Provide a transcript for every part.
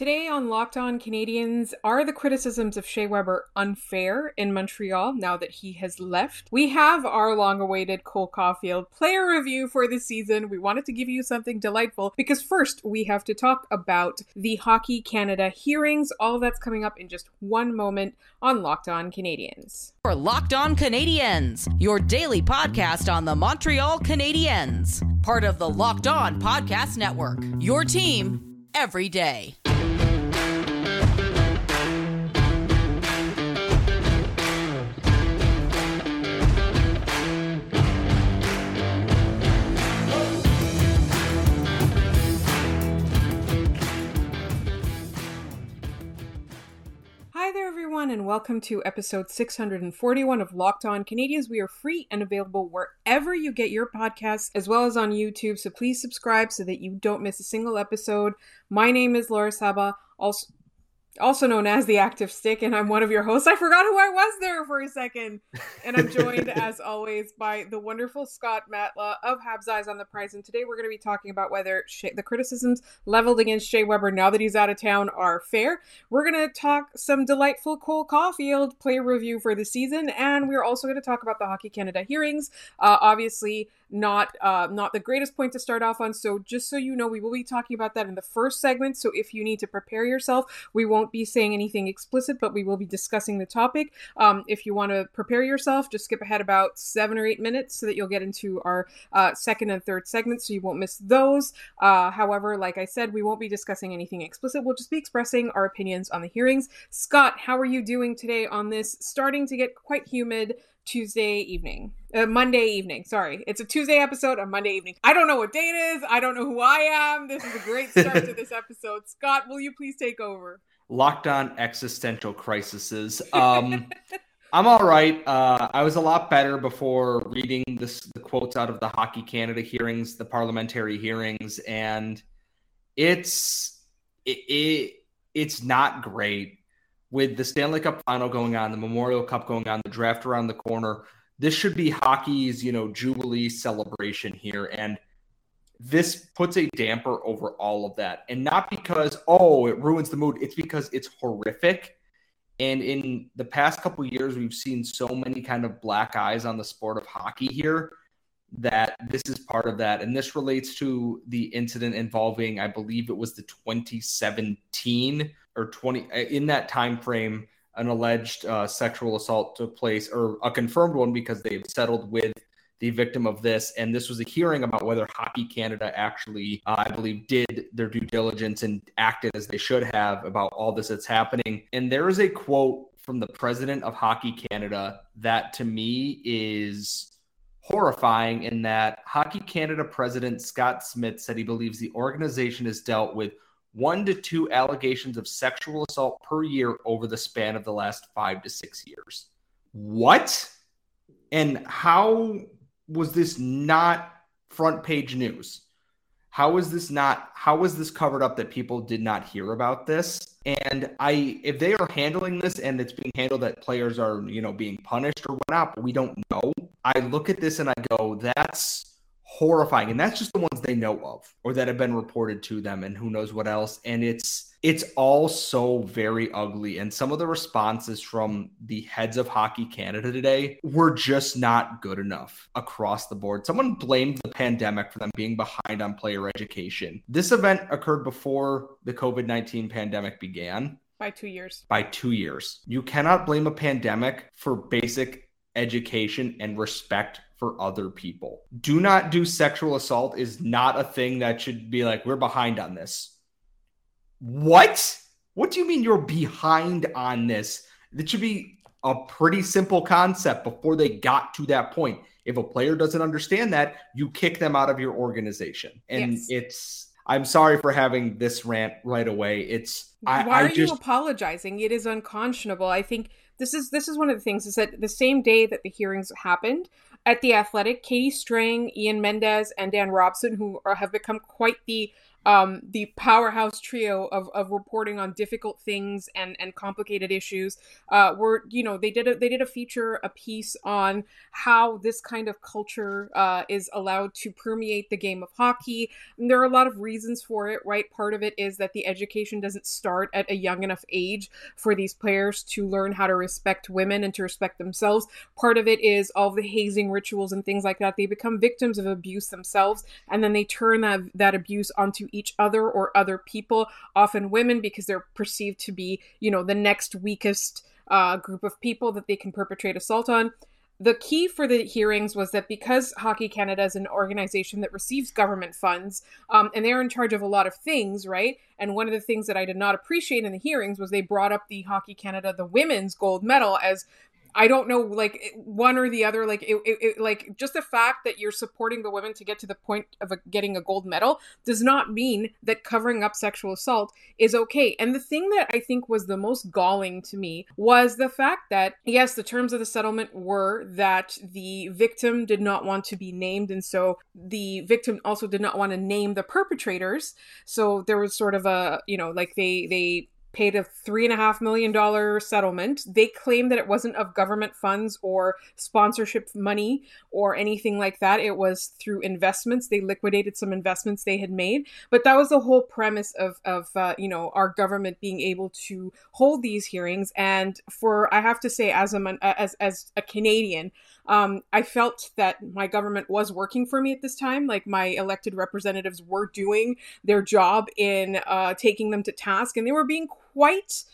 Today on Locked On Canadiens, are the criticisms of Shea Weber unfair in Montreal now that he has left? We have our long awaited Cole Caufield player review for the season. We wanted to give you something delightful because first we have to talk about the Hockey Canada hearings. All that's coming up in just one moment on Locked On Canadiens. For Locked On Canadiens, your daily podcast on the Montreal Canadiens, part of the Locked On Podcast Network. Your team every day. Everyone, and welcome to episode 641 of Locked On Canadiens. We are free and available wherever you get your podcasts, as well as on YouTube. So please subscribe so that you don't miss a single episode. My name is Laura Saba. Also, also known as the Active Stick, and I'm one of your hosts. I forgot who I was there for a second. And I'm joined, as always, by the wonderful Scott Matla of Habs Eyes on the Prize. And today we're going to be talking about whether Shea, the criticisms leveled against Shea Weber now that he's out of town are fair. We're going to talk some delightful Cole Caufield player review for the season, and we're also going to talk about the Hockey Canada hearings. Uh, obviously, not uh, not the greatest point to start off on. So just so you know, we will be talking about that in the first segment. So if you need to prepare yourself, we won't be saying anything explicit, but we will be discussing the topic. Um, if you want to prepare yourself, just skip ahead about seven or eight minutes so that you'll get into our uh, second and third segments, so you won't miss those. Uh, however, like I said, we won't be discussing anything explicit. We'll just be expressing our opinions on the hearings. Scott, how are you doing today on this starting to get quite humid? Tuesday evening. Uh, Monday evening. Sorry. It's a Tuesday episode on Monday evening. I don't know what date it is. I don't know who I am. This is a great start to this episode. Scott, will you please take over? Locked on existential crises. Um, I'm all right. Uh, I was a lot better before reading this, the quotes out of the Hockey Canada hearings, the parliamentary hearings, and it's it, it it's not great with the Stanley Cup final going on, the Memorial Cup going on, the draft around the corner, this should be hockey's, you know, jubilee celebration here. And this puts a damper over all of that. And not because, oh, it ruins the mood. It's because it's horrific. And in the past couple years, we've seen so many kind of black eyes on the sport of hockey here that this is part of that. And this relates to the incident involving, I believe it was the 2017 or 20 uh, in that time frame an alleged uh, sexual assault took place or a confirmed one because they've settled with the victim of this and this was a hearing about whether hockey canada actually uh, i believe did their due diligence and acted as they should have about all this that's happening and there is a quote from the president of hockey canada that to me is horrifying in that hockey canada president scott smith said he believes the organization has dealt with one to two allegations of sexual assault per year over the span of the last five to six years. What? And how was this not front page news? How was this not how was this covered up that people did not hear about this? And I if they are handling this and it's being handled that players are, you know, being punished or whatnot, we don't know. I look at this and I go, that's horrifying and that's just the ones they know of or that have been reported to them and who knows what else and it's it's all so very ugly and some of the responses from the heads of hockey canada today were just not good enough across the board. Someone blamed the pandemic for them being behind on player education. This event occurred before the covid-19 pandemic began. By 2 years. By 2 years. You cannot blame a pandemic for basic education and respect for other people. Do not do sexual assault is not a thing that should be like, we're behind on this. What? What do you mean you're behind on this? It should be a pretty simple concept before they got to that point. If a player doesn't understand that, you kick them out of your organization. And yes. it's I'm sorry for having this rant right away. It's why I, are just, you apologizing? It is unconscionable. I think this is this is one of the things is that the same day that the hearings happened at the Athletic, Katie Strang, Ian Mendes, and Dan Robson, who are, have become quite the um, the powerhouse trio of, of reporting on difficult things and, and complicated issues. Uh, were you know they did a, they did a feature a piece on how this kind of culture uh, is allowed to permeate the game of hockey. And there are a lot of reasons for it, right? Part of it is that the education doesn't start at a young enough age for these players to learn how to respect women and to respect themselves. Part of it is all the hazing rituals and things like that. They become victims of abuse themselves, and then they turn that that abuse onto each other or other people, often women, because they're perceived to be, you know, the next weakest uh, group of people that they can perpetrate assault on. The key for the hearings was that because Hockey Canada is an organization that receives government funds, um, and they're in charge of a lot of things, right? And one of the things that I did not appreciate in the hearings was they brought up the Hockey Canada, the women's gold medal, as I don't know, like one or the other. Like it, it, it, like just the fact that you're supporting the women to get to the point of a, getting a gold medal does not mean that covering up sexual assault is okay. And the thing that I think was the most galling to me was the fact that yes, the terms of the settlement were that the victim did not want to be named, and so the victim also did not want to name the perpetrators. So there was sort of a you know like they they paid a three and a half million dollar settlement. They claimed that it wasn't of government funds or sponsorship money or anything like that. It was through investments. They liquidated some investments they had made. But that was the whole premise of of uh, you know our government being able to hold these hearings. And for I have to say, as a as as a Canadian, um, I felt that my government was working for me at this time. Like my elected representatives were doing their job in uh, taking them to task, and they were being quite,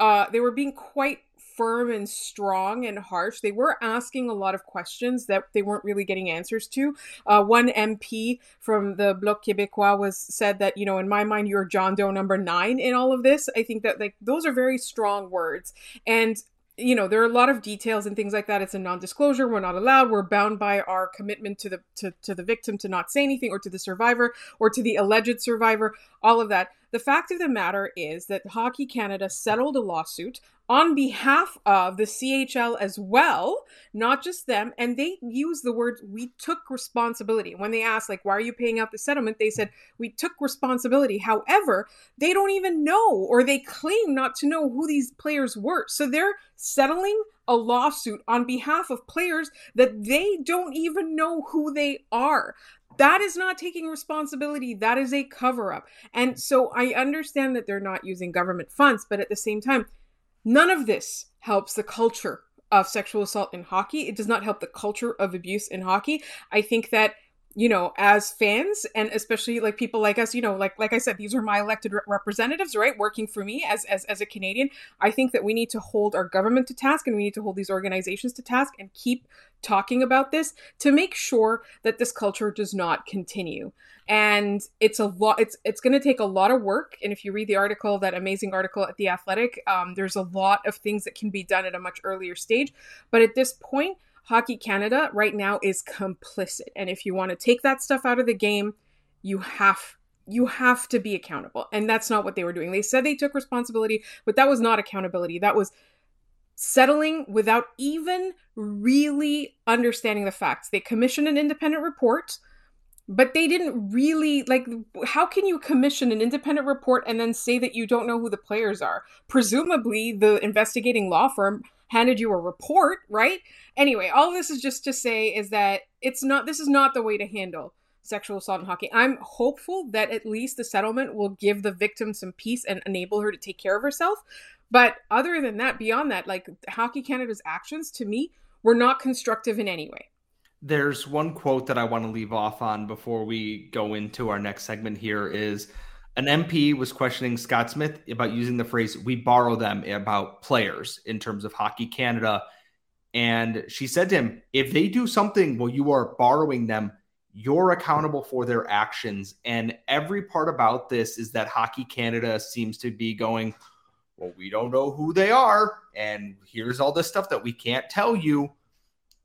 uh, they were being quite firm and strong and harsh. They were asking a lot of questions that they weren't really getting answers to. Uh, one MP from the Bloc Québécois was said that you know, in my mind, you're John Doe number nine in all of this. I think that like those are very strong words, and you know there are a lot of details and things like that it's a non-disclosure we're not allowed we're bound by our commitment to the to, to the victim to not say anything or to the survivor or to the alleged survivor all of that the fact of the matter is that hockey canada settled a lawsuit on behalf of the CHL as well, not just them. And they use the word, we took responsibility. When they asked, like, why are you paying out the settlement? They said, we took responsibility. However, they don't even know or they claim not to know who these players were. So they're settling a lawsuit on behalf of players that they don't even know who they are that is not taking responsibility that is a cover up and so i understand that they're not using government funds but at the same time None of this helps the culture of sexual assault in hockey. It does not help the culture of abuse in hockey. I think that you know as fans and especially like people like us you know like like i said these are my elected re- representatives right working for me as, as as a canadian. I think that we need to hold our government to task and we need to hold these organizations to task and keep talking about this to make sure that this culture does not continue. And it's a lot it's it's going to take a lot of work. And if you read the article that amazing article at the athletic um, there's a lot of things that can be done at a much earlier stage. But at this point Hockey Canada right now is complicit. And if you want to take that stuff out of the game, you have you have to be accountable. And that's not what they were doing. They said they took responsibility, but that was not accountability. That was settling without even really understanding the facts. They commissioned an independent report, but they didn't really like how can you commission an independent report and then say that you don't know who the players are? Presumably the investigating law firm handed you a report, right? Anyway, all this is just to say is that it's not this is not the way to handle sexual assault in hockey. I'm hopeful that at least the settlement will give the victim some peace and enable her to take care of herself. But other than that, beyond that, like Hockey Canada's actions to me were not constructive in any way. There's one quote that I want to leave off on before we go into our next segment here is an MP was questioning Scott Smith about using the phrase "we borrow them" about players in terms of Hockey Canada, and she said to him, "If they do something while you are borrowing them, you're accountable for their actions." And every part about this is that Hockey Canada seems to be going, "Well, we don't know who they are, and here's all this stuff that we can't tell you."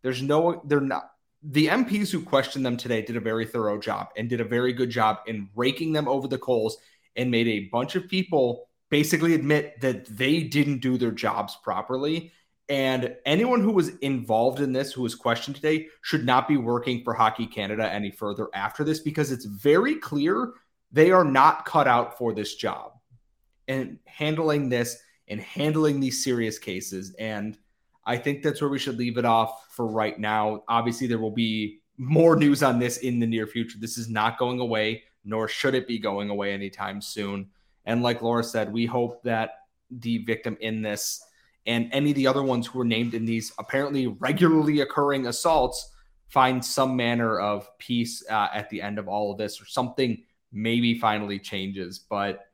There's no, they're not the MPs who questioned them today did a very thorough job and did a very good job in raking them over the coals and made a bunch of people basically admit that they didn't do their jobs properly. And anyone who was involved in this, who was questioned today, should not be working for Hockey Canada any further after this because it's very clear they are not cut out for this job and handling this and handling these serious cases. And I think that's where we should leave it off for right now. Obviously, there will be more news on this in the near future. This is not going away, nor should it be going away anytime soon. And like Laura said, we hope that the victim in this and any of the other ones who were named in these apparently regularly occurring assaults find some manner of peace uh, at the end of all of this or something maybe finally changes but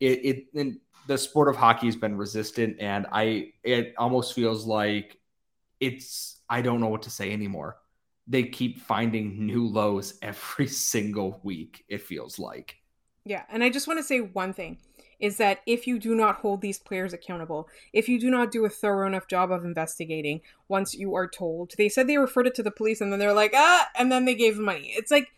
it, it the sport of hockey has been resistant and i it almost feels like it's i don't know what to say anymore they keep finding new lows every single week it feels like yeah and i just want to say one thing is that if you do not hold these players accountable, if you do not do a thorough enough job of investigating once you are told, they said they referred it to the police and then they're like, ah, and then they gave money. It's like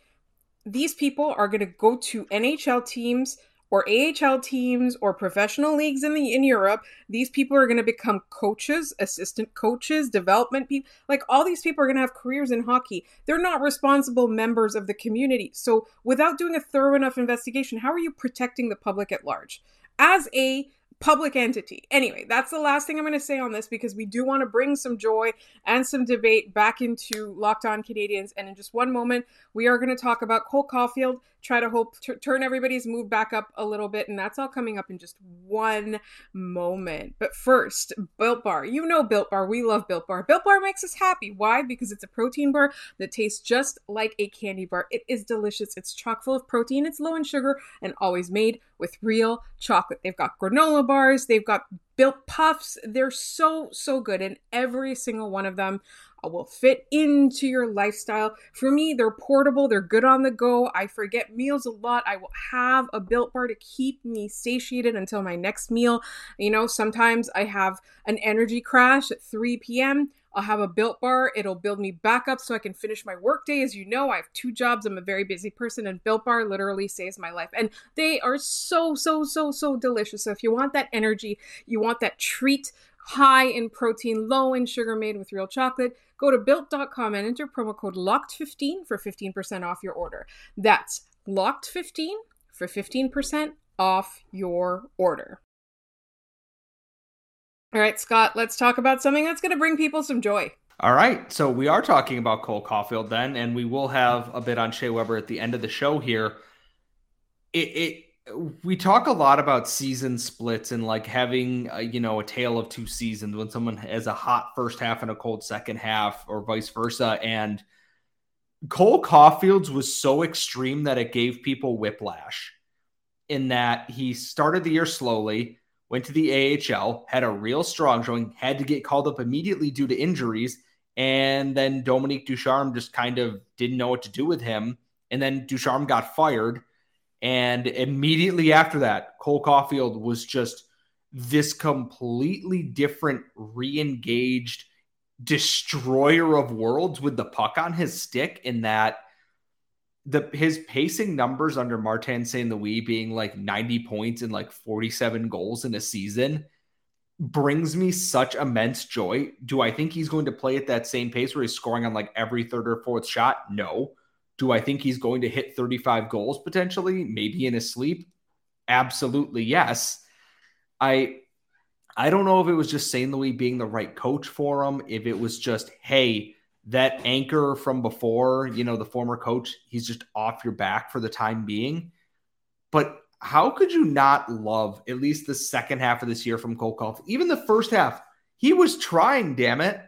these people are going to go to NHL teams or AHL teams or professional leagues in the in Europe, these people are going to become coaches, assistant coaches, development people. Like all these people are going to have careers in hockey. They're not responsible members of the community. So without doing a thorough enough investigation, how are you protecting the public at large? As a public entity. Anyway, that's the last thing I'm going to say on this because we do want to bring some joy and some debate back into Locked On Canadiens. And in just one moment, we are going to talk about Cole Caufield, try to hope to turn everybody's mood back up a little bit. And that's all coming up in just one moment. But first, Built Bar. You know Built Bar. We love Built Bar. Built Bar makes us happy. Why? Because it's a protein bar that tastes just like a candy bar. It is delicious. It's chock full of protein, it's low in sugar, and always made with real chocolate. They've got granola bars, they've got built puffs. They're so, so good. And every single one of them will fit into your lifestyle. For me, they're portable, they're good on the go. I forget meals a lot. I will have a built bar to keep me satiated until my next meal. You know, sometimes I have an energy crash at 3 p.m. I'll have a built bar. It'll build me back up so I can finish my workday. As you know, I have two jobs. I'm a very busy person, and built bar literally saves my life. And they are so, so, so, so delicious. So if you want that energy, you want that treat high in protein, low in sugar, made with real chocolate, go to built.com and enter promo code LOCKED15 for 15% off your order. That's LOCKED15 for 15% off your order. All right, Scott, let's talk about something that's going to bring people some joy. All right. So we are talking about Cole Caufield then, and we will have a bit on Shea Weber at the end of the show here. It, it we talk a lot about season splits and like having a, you know a tale of two seasons when someone has a hot first half and a cold second half or vice versa and Cole Caufield's was so extreme that it gave people whiplash in that he started the year slowly went to the AHL, had a real strong showing, had to get called up immediately due to injuries. And then Dominique Ducharme just kind of didn't know what to do with him. And then Ducharme got fired. And immediately after that, Cole Caufield was just this completely different, re engaged destroyer of worlds with the puck on his stick, in that the his pacing numbers under Martin St. Louis being like 90 points and like 47 goals in a season brings me such immense joy. Do I think he's going to play at that same pace where he's scoring on like every third or fourth shot? No. Do I think he's going to hit 35 goals potentially, maybe in his sleep? Absolutely yes. I I don't know if it was just St. Louis being the right coach for him, if it was just, hey, that anchor from before, you know, the former coach, he's just off your back for the time being. But how could you not love at least the second half of this year from Caufield? Even the first half, he was trying, damn it.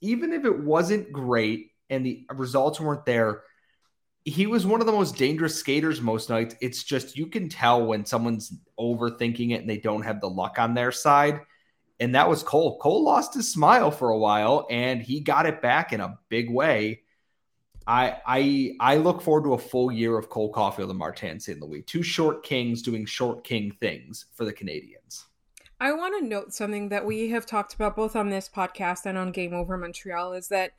Even if it wasn't great and the results weren't there, he was one of the most dangerous skaters most nights. It's just you can tell when someone's overthinking it and they don't have the luck on their side and that was Cole. Cole lost his smile for a while, and he got it back in a big way. I I I look forward to a full year of Cole Caufield and Martin St. Louis, two short kings doing short king things for the Canadiens. I want to note something that we have talked about both on this podcast and on Game Over Montreal is that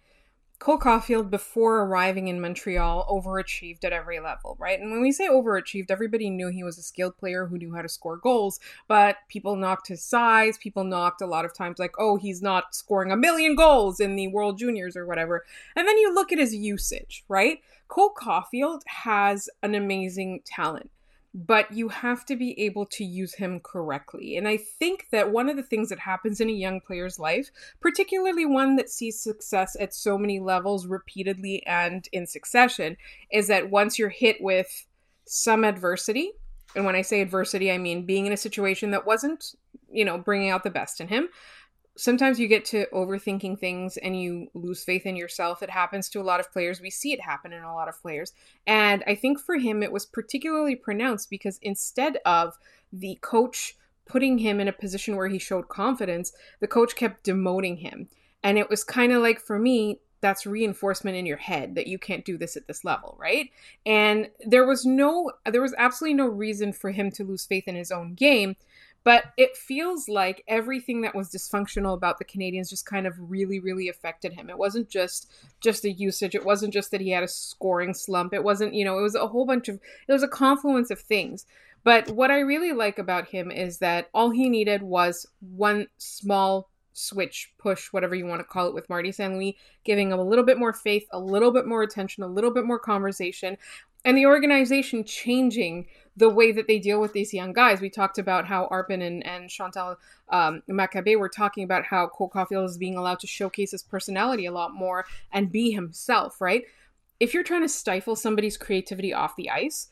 Cole Caufield, before arriving in Montreal, overachieved at every level, right? And when we say overachieved, everybody knew he was a skilled player who knew how to score goals, but people knocked his size. People knocked a lot of times, like, oh, he's not scoring a million goals in the World Juniors or whatever. And then you look at his usage, right? Cole Caufield has an amazing talent. But you have to be able to use him correctly. And I think that one of the things that happens in a young player's life, particularly one that sees success at so many levels repeatedly and in succession, is that once you're hit with some adversity, and when I say adversity, I mean being in a situation that wasn't, you know, bringing out the best in him, sometimes you get to overthinking things and you lose faith in yourself. It happens to a lot of players. We see it happen in a lot of players. And I think for him, it was particularly pronounced because instead of the coach putting him in a position where he showed confidence, the coach kept demoting him. And it was kind of like for me, that's reinforcement in your head that you can't do this at this level, right? And there was no, there was absolutely no reason for him to lose faith in his own game but it feels like everything that was dysfunctional about the Canadiens just kind of really, really affected him. It wasn't just just a usage. It wasn't just that he had a scoring slump. It wasn't, you know, it was a whole bunch of it was a confluence of things. But what I really like about him is that all he needed was one small switch, push, whatever you want to call it, with Marty. Louis, giving him a little bit more faith, a little bit more attention, a little bit more conversation, and the organization changing the way that they deal with these young guys. We talked about how Arpon and, and Chantal um, Machabée were talking about how Cole Caufield is being allowed to showcase his personality a lot more and be himself, right? If you're trying to stifle somebody's creativity off the ice,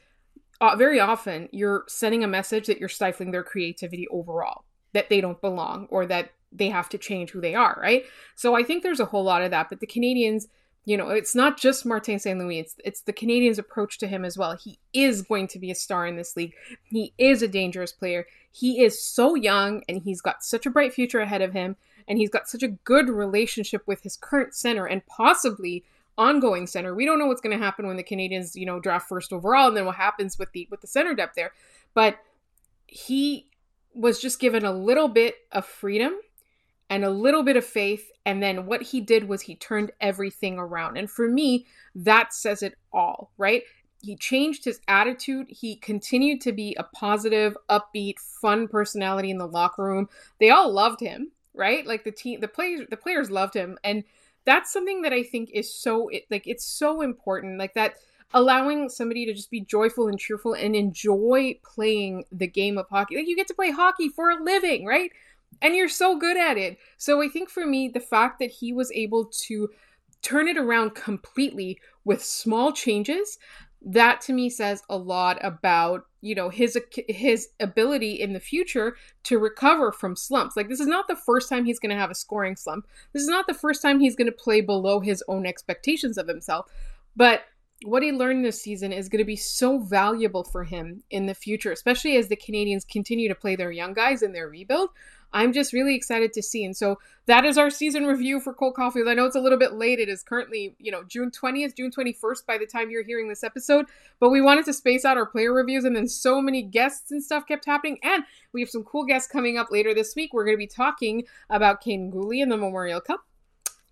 uh, very often you're sending a message that you're stifling their creativity overall, that they don't belong or that they have to change who they are, right? So I think there's a whole lot of that. But the Canadiens – you know, it's not just Martin St. Louis, it's it's the Canadiens' approach to him as well. He is going to be a star in this league. He is a dangerous player. He is so young and he's got such a bright future ahead of him and he's got such a good relationship with his current center and possibly ongoing center. We don't know what's going to happen when the Canadiens, you know, draft first overall and then what happens with the with the center depth there. But he was just given a little bit of freedom and a little bit of faith. And then what he did was he turned everything around. And for me, that says it all, right? He changed his attitude. He continued to be a positive, upbeat, fun personality in the locker room. They all loved him, right? Like the team, the players, the players loved him. And that's something that I think is so, like, it's so important. Like that, allowing somebody to just be joyful and cheerful and enjoy playing the game of hockey. Like you get to play hockey for a living, right? And you're so good at it. So I think for me, the fact that he was able to turn it around completely with small changes, that to me says a lot about you know his his ability in the future to recover from slumps. Like this is not the first time he's going to have a scoring slump. This is not the first time he's going to play below his own expectations of himself. But what he learned this season is going to be so valuable for him in the future especially as the Canadiens continue to play their young guys in their rebuild I'm just really excited to see. And so that is our season review for Cole Caufield. I know it's a little bit late. It is currently, you know, June 20th, June 21st by the time you're hearing this episode. But we wanted to space out our player reviews, and then so many guests and stuff kept happening. And we have some cool guests coming up later this week. We're going to be talking about Kane Guhle and the Memorial Cup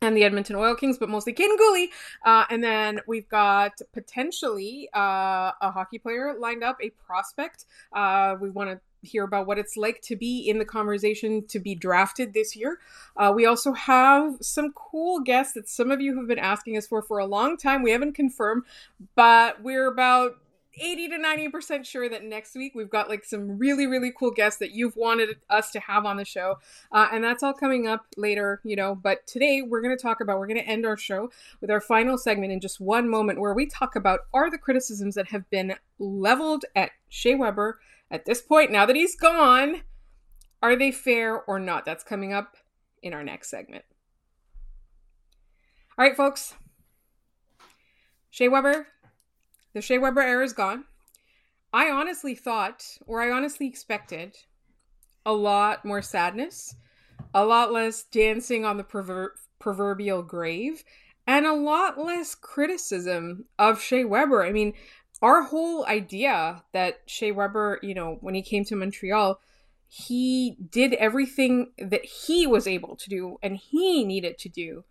and the Edmonton Oil Kings, but mostly Kaiden Guhle. Uh, and then we've got potentially uh, a hockey player lined up, a prospect. Uh, we want to hear about what it's like to be in the conversation to be drafted this year. Uh, we also have some cool guests that some of you have been asking us for for a long time. We haven't confirmed, but we're about 80 to 90% sure that next week we've got like some really, really cool guests that you've wanted us to have on the show. Uh, and that's all coming up later, you know. But today we're going to talk about, we're going to end our show with our final segment in just one moment where we talk about are the criticisms that have been leveled at Shea Weber at this point, now that he's gone, are they fair or not? That's coming up in our next segment. All right, folks. Shea Weber, the Shea Weber era is gone. I honestly thought, or I honestly expected, a lot more sadness, a lot less dancing on the prover- proverbial grave, and a lot less criticism of Shea Weber. I mean, our whole idea that Shea Weber, you know, when he came to Montreal, he did everything that he was able to do and he needed to do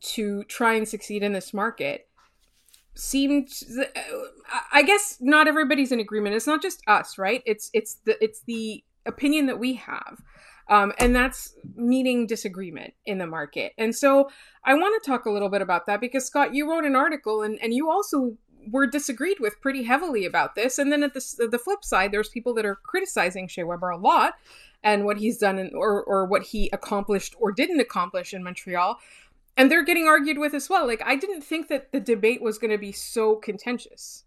to try and succeed in this market. Seemed i guess not everybody's in agreement. It's not just us right? It's it's the it's the opinion that we have um, and that's meeting disagreement in the market. And so i want to talk a little bit about that because scott you wrote an article and, and you also were disagreed with pretty heavily about this. And then at the, the flip side, there's people that are criticizing Shea Weber a lot and what he's done in, or, or what he accomplished or didn't accomplish in Montreal. And they're getting argued with as well. Like, I didn't think that the debate was going to be so contentious.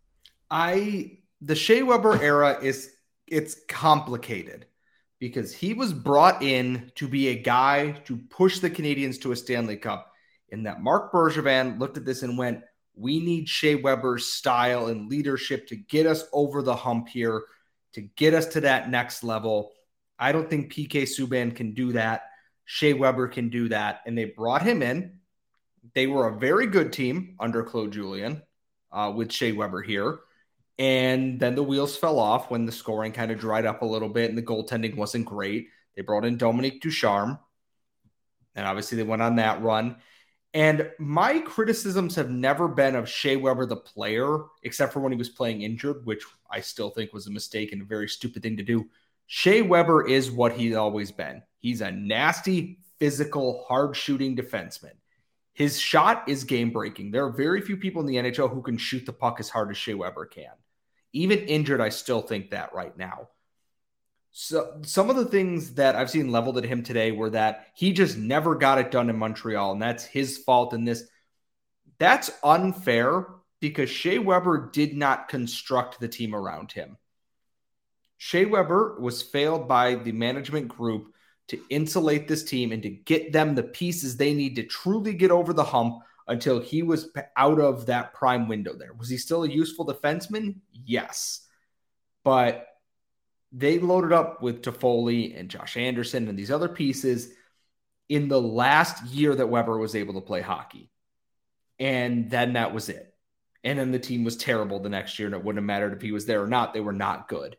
I, the Shea Weber era is, it's complicated because he was brought in to be a guy to push the Canadiens to a Stanley Cup. And that Marc Bergevin looked at this and went, we need Shea Weber's style and leadership to get us over the hump here, to get us to that next level. I don't think PK Subban can do that. Shea Weber can do that. And they brought him in. They were a very good team under Claude Julien uh, with Shea Weber here. And then the wheels fell off when the scoring kind of dried up a little bit and the goaltending wasn't great. They brought in Dominique Ducharme. And obviously they went on that run. And my criticisms have never been of Shea Weber, the player, except for when he was playing injured, which I still think was a mistake and a very stupid thing to do. Shea Weber is what he's always been. He's a nasty, physical, hard shooting defenseman. His shot is game breaking. There are very few people in the NHL who can shoot the puck as hard as Shea Weber can. Even injured, I still think that right now. So some of the things that I've seen leveled at him today were that he just never got it done in Montreal, and that's his fault in this. That's unfair because Shea Weber did not construct the team around him. Shea Weber was failed by the management group to insulate this team and to get them the pieces they need to truly get over the hump until he was out of that prime window there. Was he still a useful defenseman? Yes. But they loaded up with Toffoli and Josh Anderson and these other pieces in the last year that Weber was able to play hockey. And then that was it. And then the team was terrible the next year, and it wouldn't have mattered if he was there or not. They were not good.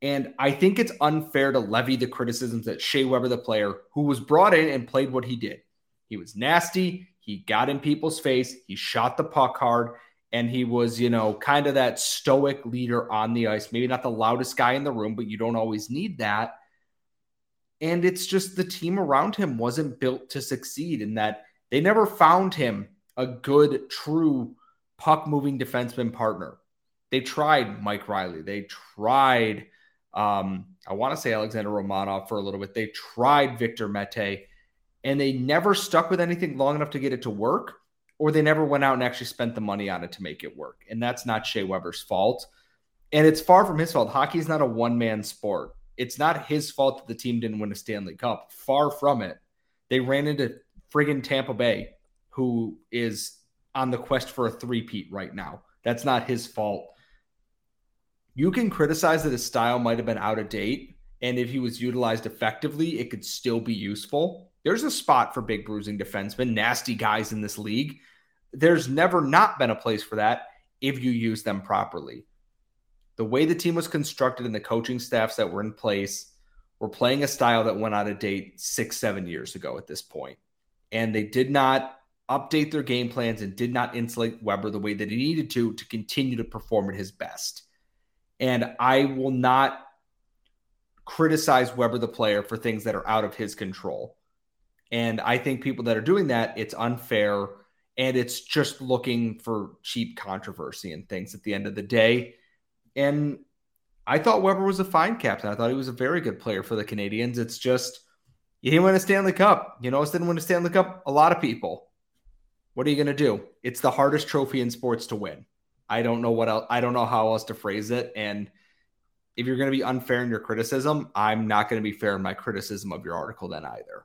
And I think it's unfair to levy the criticisms that Shea Weber, the player who was brought in and played what he did. He was nasty. He got in people's face. He shot the puck hard and he was, you know, kind of that stoic leader on the ice. Maybe not the loudest guy in the room, but you don't always need that. And it's just the team around him wasn't built to succeed in that they never found him a good, true puck moving defenseman partner. They tried Mike Reilly. They tried, um, I want to say Alexander Romanov for a little bit. They tried Victor Mete, and they never stuck with anything long enough to get it to work or they never went out and actually spent the money on it to make it work. And that's not Shea Weber's fault. And it's far from his fault. Hockey is not a one man sport. It's not his fault that the team didn't win a Stanley Cup. Far from it. They ran into friggin' Tampa Bay, who is on the quest for a three-peat right now. That's not his fault. You can criticize that his style might have been out of date. And if he was utilized effectively, it could still be useful. There's a spot for big bruising defensemen, nasty guys in this league. There's never not been a place for that if you use them properly. The way the team was constructed and the coaching staffs that were in place were playing a style that went out of date six, seven years ago at this point. And they did not update their game plans and did not insulate Weber the way that he needed to to continue to perform at his best. And I will not criticize Weber the player for things that are out of his control. And I think people that are doing that, it's unfair and it's just looking for cheap controversy and things at the end of the day. And I thought Weber was a fine captain. I thought he was a very good player for the Canadiens. It's just he didn't win a Stanley Cup. You know, didn't win a Stanley Cup. A lot of people. What are you going to do? It's the hardest trophy in sports to win. I don't know what else. I don't know how else to phrase it. And if you're going to be unfair in your criticism, I'm not going to be fair in my criticism of your article then either.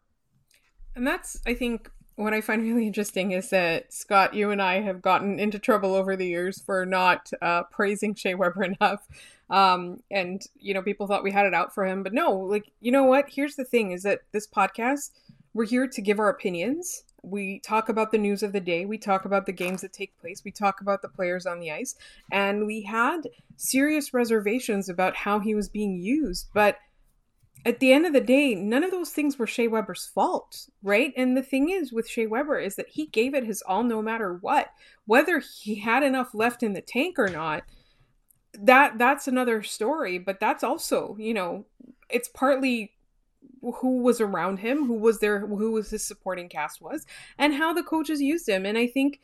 And that's, I think, what I find really interesting is that Scott, you and I have gotten into trouble over the years for not uh, praising Shea Weber enough. Um, and you know, people thought we had it out for him, but no, like, you know what? Here's the thing is that this podcast, we're here to give our opinions. We talk about the news of the day. We talk about the games that take place. We talk about the players on the ice. And we had serious reservations about how he was being used. But at the end of the day, none of those things were Shea Weber's fault, right? And the thing is with Shea Weber is that he gave it his all no matter what. Whether he had enough left in the tank or not, that that's another story, but that's also, you know, it's partly who was around him, who was there, who was his supporting cast was, and how the coaches used him. And I think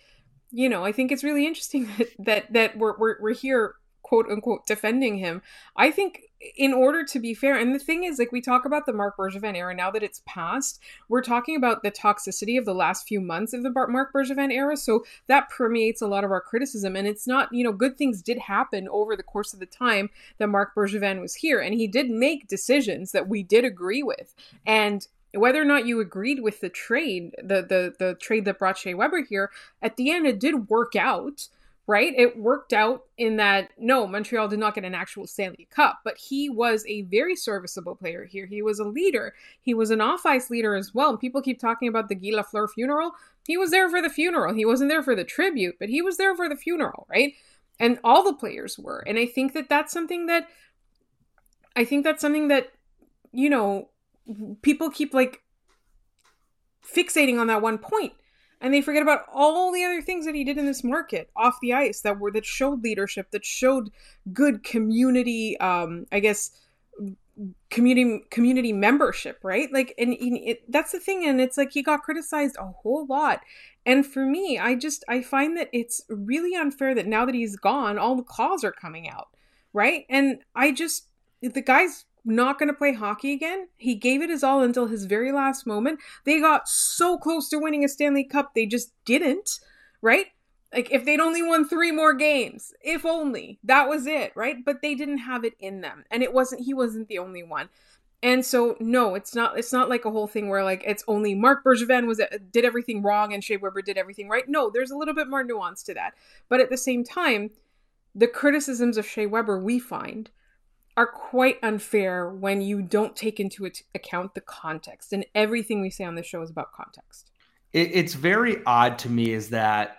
you know, I think it's really interesting that that, that we're, we're we're here quote unquote defending him. I think in order to be fair, and the thing is, like we talk about the Marc Bergevin era now that it's past, we're talking about the toxicity of the last few months of the Marc Bergevin era. So that permeates a lot of our criticism, and it's not, you know, good things did happen over the course of the time that Marc Bergevin was here, and he did make decisions that we did agree with, and whether or not you agreed with the trade, the the the trade that brought Shea Weber here, at the end it did work out right? It worked out in that no, Montreal did not get an actual Stanley Cup, but he was a very serviceable player here. He was a leader. He was an off ice leader as well. And people keep talking about the Guy Lafleur funeral. He was there for the funeral. He wasn't there for the tribute, but he was there for the funeral, right? And all the players were. And I think that that's something that I think that's something that you know people keep like fixating on that one point and they forget about all the other things that he did in this market off the ice that were that showed leadership that showed good community um i guess community community membership right? Like and, it, that's the thing and it's like he got criticized a whole lot. And for me i just i find that it's really unfair that now that he's gone all the claws are coming out right? And i just the guy's not going to play hockey again. He gave it his all until his very last moment. They got so close to winning a Stanley Cup, they just didn't, right? Like if they'd only won 3 more games, if only. That was it, right? But they didn't have it in them. And it wasn't he wasn't the only one. And so no, it's not it's not like a whole thing where like it's only Marc Bergevin was uh, did everything wrong and Shea Weber did everything right. No, there's a little bit more nuance to that. But at the same time, the criticisms of Shea Weber we find are quite unfair when you don't take into account the context. And everything we say on the show is about context. It, it's very odd to me is that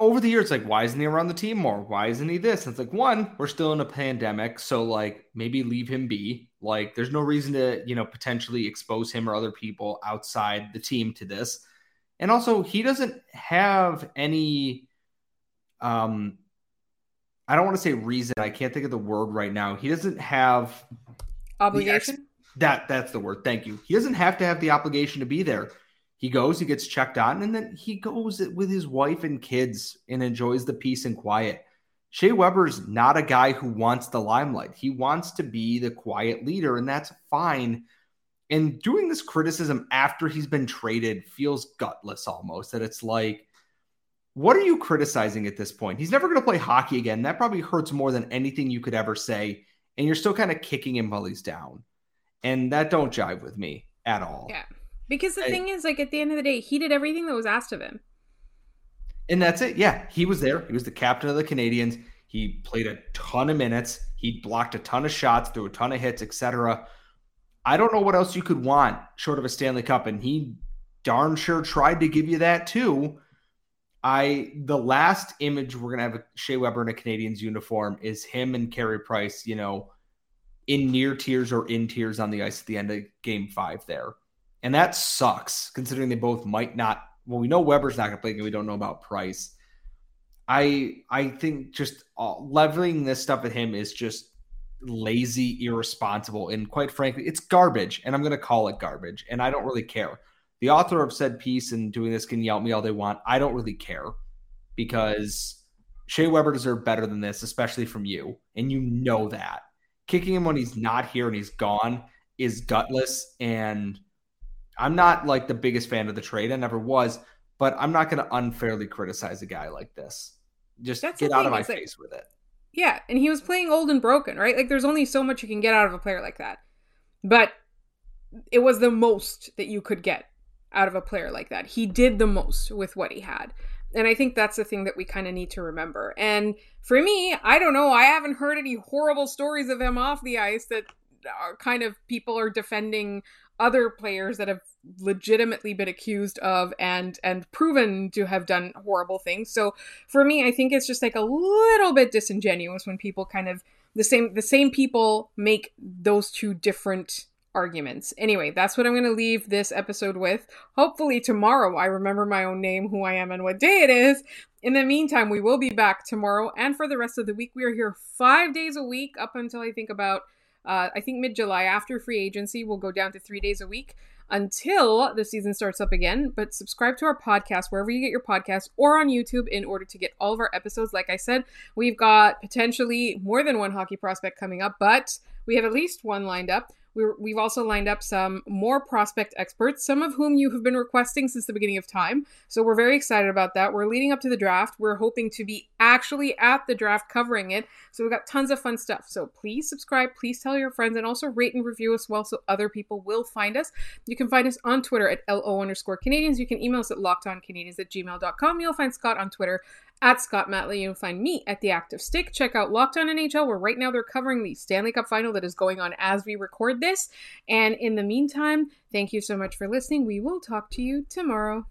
over the years, like, why isn't he around the team more? Why isn't he this? And it's like, one, we're still in a pandemic. So, like, maybe leave him be. Like, there's no reason to, you know, potentially expose him or other people outside the team to this. And also, he doesn't have any um I don't want to say reason. I can't think of the word right now. He doesn't have obligation. Ex- that that's the word. Thank you. He doesn't have to have the obligation to be there. He goes, he gets checked on, and then he goes with his wife and kids and enjoys the peace and quiet. Shea Weber's not a guy who wants the limelight. He wants to be the quiet leader, and that's fine. And doing this criticism after he's been traded feels gutless almost. That it's like, what are you criticizing at this point? He's never going to play hockey again. That probably hurts more than anything you could ever say. And you're still kind of kicking him while he's down. And that don't jive with me at all. Yeah. Because the I, thing is, like, at the end of the day, he did everything that was asked of him. And that's it. Yeah. He was there. He was the captain of the Canadiens. He played a ton of minutes. He blocked a ton of shots, threw a ton of hits, etc. I don't know what else you could want short of a Stanley Cup. And he darn sure tried to give you that too. I the last image we're gonna have a Shea Weber in a Canadiens uniform is him and Carey Price, you know, in near tears or in tears on the ice at the end of game five there. And that sucks considering they both might not well, we know Weber's not gonna play, and we don't know about Price. I I think just uh, leveling this stuff at him is just lazy, irresponsible, and quite frankly, it's garbage. And I'm gonna call it garbage, and I don't really care the author of said piece and doing this can yell at me all they want. I don't really care because Shea Weber deserved better than this, especially from you. And you know that. Kicking him when he's not here and he's gone is gutless. And I'm not like the biggest fan of the trade. I never was, but I'm not going to unfairly criticize a guy like this. Just That's get out of my face with it. Yeah. And he was playing old and broken, right? Like there's only so much you can get out of a player like that. But it was the most that you could get out of a player like that. He did the most with what he had. And I think that's the thing that we kind of need to remember. And for me, I don't know, I haven't heard any horrible stories of him off the ice that are kind of people are defending other players that have legitimately been accused of and and proven to have done horrible things. So for me, I think it's just like a little bit disingenuous when people kind of the same the same people make those two different arguments. Anyway, that's what I'm going to leave this episode with. Hopefully, tomorrow I remember my own name, who I am, and what day it is. In the meantime, we will be back tomorrow and for the rest of the week. We are here five days a week up until I think about Uh, I think mid July after free agency, we'll go down to three days a week until the season starts up again. But subscribe to our podcast wherever you get your podcast or on YouTube in order to get all of our episodes. Like I said, we've got potentially more than one hockey prospect coming up, but we have at least one lined up. We're, we've also lined up some more prospect experts, some of whom you have been requesting since the beginning of time. So we're very excited about that. We're leading up to the draft. We're hoping to be actually at the draft covering it. So we've got tons of fun stuff. So please subscribe, please tell your friends, and also rate and review us well so other people will find us. You can find us on Twitter at LO underscore Canadians. You can email us at lockedoncanadians at gmail.com. You'll find Scott on Twitter at Scott Matley. You'll find me at The Active Stick. Check out Locked On NHL, where right now they're covering the Stanley Cup final that is going on as we record this. And in the meantime, thank you so much for listening. We will talk to you tomorrow.